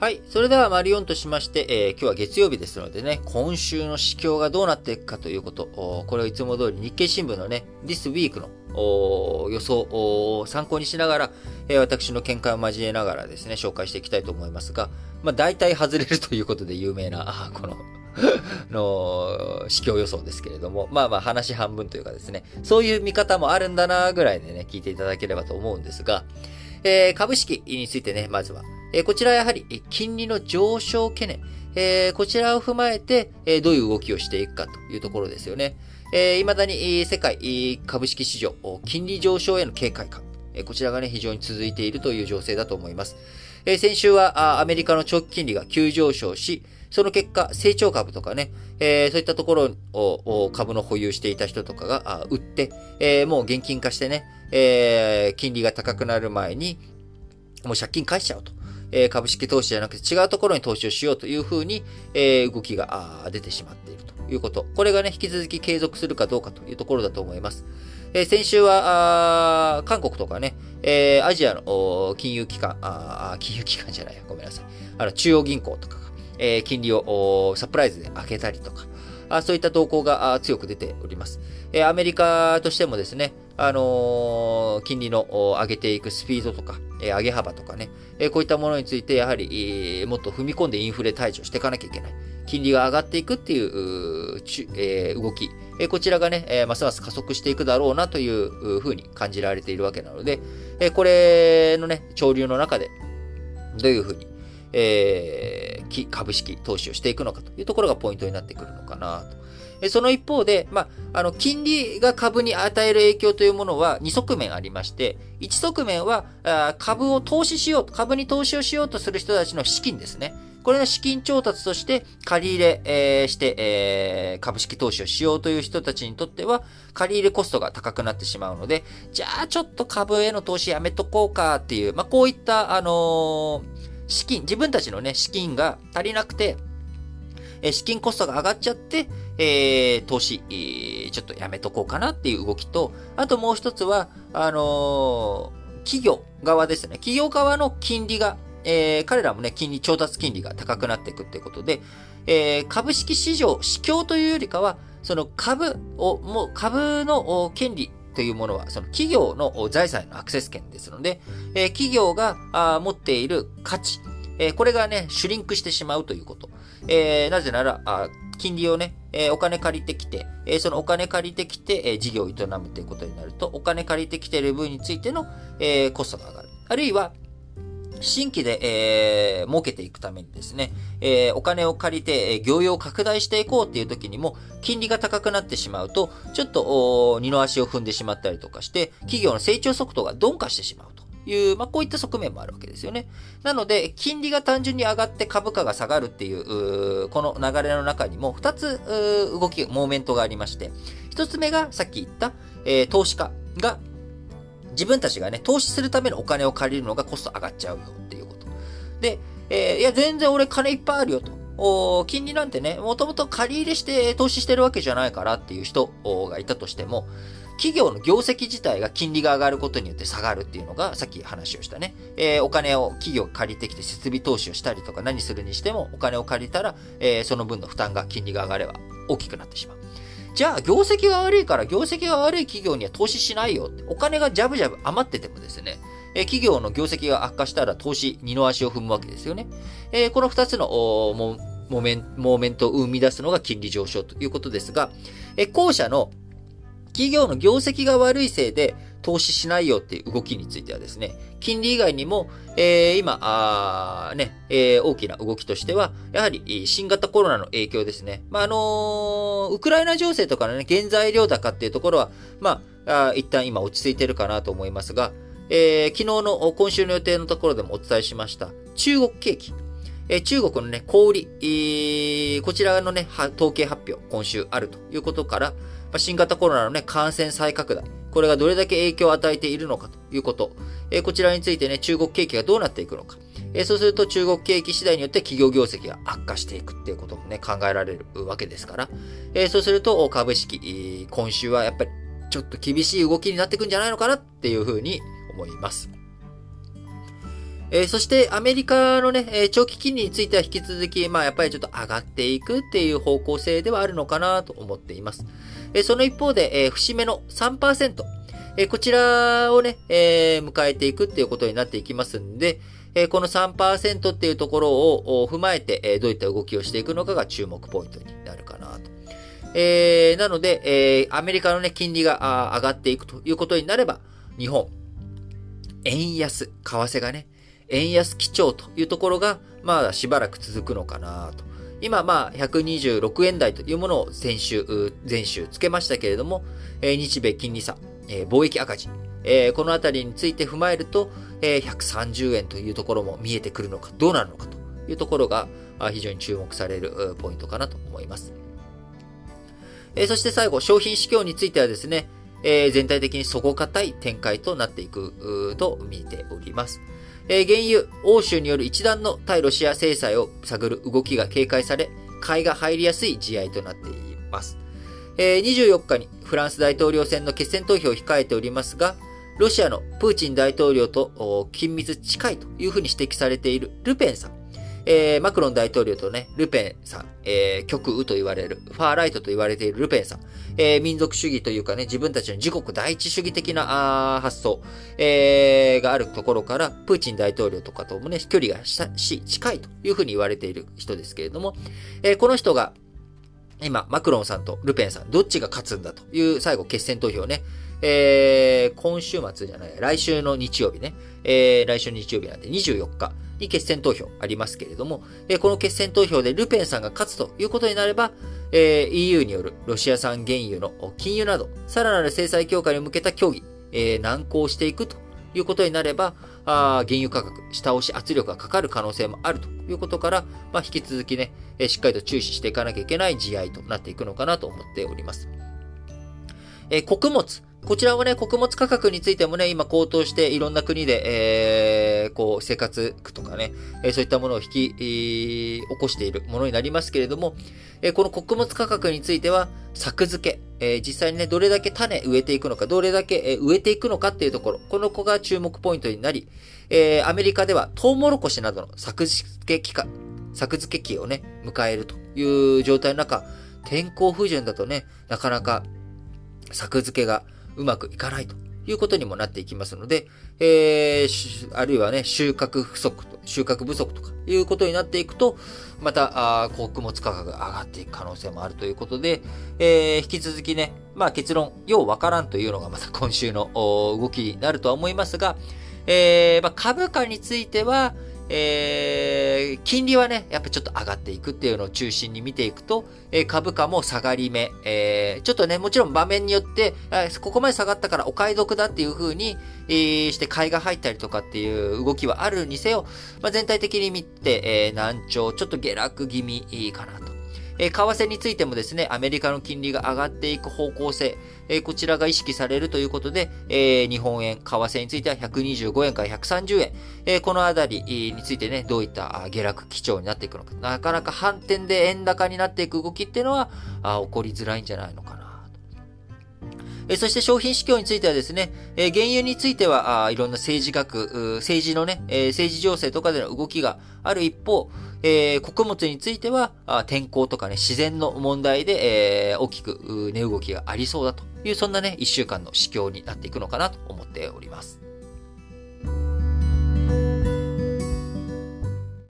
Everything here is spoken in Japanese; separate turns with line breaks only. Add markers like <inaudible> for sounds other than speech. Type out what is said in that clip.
はい。それでは、マリオンとしまして、えー、今日は月曜日ですのでね、今週の市況がどうなっていくかということ、これをいつも通り日経新聞のね、This Week の予想を参考にしながら、えー、私の見解を交えながらですね、紹介していきたいと思いますが、まあ、大体外れるということで有名な、この <laughs> の、市況予想ですけれども、まあまあ話半分というかですね、そういう見方もあるんだなぐらいでね、聞いていただければと思うんですが、えー、株式についてね、まずは、えこちらはやはり金利の上昇懸念、えこちらを踏まえて、えどういう動きをしていくかというところですよね。えー、未だに世界株式市場、金利上昇への警戒感、えこちらがね、非常に続いているという情勢だと思います。え先週はアメリカの長期金利が急上昇し、その結果、成長株とかね、えー、そういったところを株の保有していた人とかが売って、えー、もう現金化してね、えー、金利が高くなる前に、もう借金返しちゃうと。え株式投資じゃなくて違うところに投資をしようというふうに、え動きが出てしまっているということ。これがね、引き続き継続するかどうかというところだと思います。え先週は、韓国とかね、えアジアの金融機関、あ金融機関じゃないや、ごめんなさい。あの、中央銀行とかが、え金利をサプライズで上げたりとか、あそういった動向が強く出ております。えアメリカとしてもですね、あの金利の上げていくスピードとか、え上げ幅とかね、えこういったものについて、やはり、もっと踏み込んでインフレ対処していかなきゃいけない。金利が上がっていくっていう、え動き、えこちらがね、えますます加速していくだろうなというふうに感じられているわけなので、えこれのね、潮流の中で、どういうふうに、えー、株式投資をしていくのかというところがポイントになってくるのかなと。その一方で、まあ、あの、金利が株に与える影響というものは2側面ありまして、1側面は、株を投資しよう、株に投資をしようとする人たちの資金ですね。これの資金調達として借り入れ、して、え、株式投資をしようという人たちにとっては、借り入れコストが高くなってしまうので、じゃあちょっと株への投資やめとこうかっていう、まあ、こういった、あの資金、自分たちのね、資金が足りなくて、え資金コストが上がっちゃって、えー、投資、え、ちょっとやめとこうかなっていう動きと、あともう一つは、あのー、企業側ですね。企業側の金利が、えー、彼らもね、金利、調達金利が高くなっていくっていうことで、えー、株式市場、市況というよりかは、その株を、もう株の権利というものは、その企業の財産へのアクセス権ですので、えー、企業が持っている価値、えー、これがね、シュリンクしてしまうということ。えー、なぜなら、あ金利をね、えー、お金借りてきて、えー、そのお金借りてきて、えー、事業を営むということになると、お金借りてきている分についての、えー、コストが上がる。あるいは、新規で、えー、儲けていくためにですね、えー、お金を借りて、えー、業用を拡大していこうっていう時にも、金利が高くなってしまうと、ちょっと、二の足を踏んでしまったりとかして、企業の成長速度が鈍化してしまうと。いう、まあ、こういった側面もあるわけですよね。なので、金利が単純に上がって株価が下がるっていう、うこの流れの中にも、二つ、動き、モーメントがありまして、一つ目がさっき言った、えー、投資家が自分たちがね、投資するためのお金を借りるのがコスト上がっちゃうよっていうこと。で、えー、いや、全然俺金いっぱいあるよと。お金利なんてね、もともと借り入れして投資してるわけじゃないからっていう人がいたとしても、企業の業績自体が金利が上がることによって下がるっていうのが、さっき話をしたね。えー、お金を企業借りてきて設備投資をしたりとか何するにしても、お金を借りたら、えー、その分の負担が金利が上がれば大きくなってしまう。じゃあ、業績が悪いから、業績が悪い企業には投資しないよって。お金がジャブジャブ余っててもですね、え企業の業績が悪化したら投資、二の足を踏むわけですよね。えー、この二つのモモメンモーメントを生み出すのが金利上昇ということですが、え後者の企業の業績が悪いせいで投資しないよっていう動きについてはですね、金利以外にも、えー、今、あね、えー、大きな動きとしては、やはり新型コロナの影響ですね。まあ、あのー、ウクライナ情勢とかのね、原材料高っていうところは、まあ、あ一旦今落ち着いてるかなと思いますが、えー、昨日の今週の予定のところでもお伝えしました、中国景気。え、中国のね、小売り、えー、こちらのね、統計発表、今週あるということから、ま、新型コロナのね、感染再拡大、これがどれだけ影響を与えているのかということ、えこちらについてね、中国景気がどうなっていくのか、えそうすると中国景気次第によって企業業績が悪化していくっていうこともね、考えられるわけですから、えそうすると株式、今週はやっぱりちょっと厳しい動きになっていくんじゃないのかなっていうふうに思います。えー、そしてアメリカのね、え長期金利については引き続き、まあやっぱりちょっと上がっていくっていう方向性ではあるのかなと思っています。え、その一方で、えー、節目の3%、えこちらをね、え迎えていくっていうことになっていきますんで、えこの3%っていうところを踏まえて、えどういった動きをしていくのかが注目ポイントになるかなと。えー、なので、えー、アメリカのね、金利が上がっていくということになれば、日本、円安、為替がね、円安基調というところが、まあしばらく続くのかなと。今、まあ、126円台というものを先週、前週つけましたけれども、え日米金利差、え貿易赤字、えこのあたりについて踏まえると、え130円というところも見えてくるのか、どうなるのかというところが、非常に注目されるポイントかなと思います。えそして最後、商品市況についてはですね、え全体的に底堅い展開となっていくと見ております。え原油、欧州による一段の対ロシア制裁を探る動きが警戒され、買いが入りやすい試合となっています。え24日にフランス大統領選の決選投票を控えておりますが、ロシアのプーチン大統領と緊密近いというふうに指摘されているルペンさん。えー、マクロン大統領とね、ルペンさん、えー、極右と言われる、ファーライトと言われているルペンさん、えー、民族主義というかね、自分たちの自国第一主義的なあ発想、えー、があるところから、プーチン大統領とかともね、距離がし、近いというふうに言われている人ですけれども、えー、この人が、今、マクロンさんとルペンさん、どっちが勝つんだという最後決戦投票ね、えー、今週末じゃない、来週の日曜日ね、えー、来週の日曜日なんで24日。に決選投票ありますけれども、え、この決選投票でルペンさんが勝つということになれば、え、EU によるロシア産原油の禁輸など、さらなる制裁強化に向けた協議、え、難航していくということになれば、あ原油価格、下押し圧力がかかる可能性もあるということから、まあ、引き続きね、え、しっかりと注視していかなきゃいけない試合となっていくのかなと思っております。えー、穀物。こちらはね、穀物価格についてもね、今高騰していろんな国で、えー、こう、生活苦とかね、え、そういったものを引き、えー、起こしているものになりますけれども、えー、この穀物価格については、作付け、えー、実際にね、どれだけ種植えていくのか、どれだけ、え、植えていくのかっていうところ、この子が注目ポイントになり、えー、アメリカではトウモロコシなどの作付け期間、作付け期をね、迎えるという状態の中、天候不順だとね、なかなか作付けがうまくいかないということにもなっていきますので、えー、あるいはね、収穫不足と、収穫不足とかいうことになっていくと、また、あ穀物価格が上がっていく可能性もあるということで、えー、引き続きね、まあ結論、ようわからんというのがまた今週の動きになるとは思いますが、えー、まあ株価については、えー、金利はね、やっぱちょっと上がっていくっていうのを中心に見ていくと、えー、株価も下がり目、えー、ちょっとね、もちろん場面によって、え、ここまで下がったからお買い得だっていう風に、えー、して買いが入ったりとかっていう動きはあるにせよ、まあ、全体的に見て、えー、難聴、ちょっと下落気味かなと。え為替についてもですね、アメリカの金利が上がっていく方向性、えこちらが意識されるということで、え日本円、為替については125円から130円、えこのあたりについてね、どういった下落基調になっていくのか、なかなか反転で円高になっていく動きっていうのは、あ起こりづらいんじゃないのかな。えそして商品市況についてはですね、え原油については、あいろんな政治学、政治のね、え政治情勢とかでの動きがある一方、えー、穀物については、あ天候とかね、自然の問題で、えー、大きく値動きがありそうだという、そんなね、一週間の市況になっていくのかなと思っております。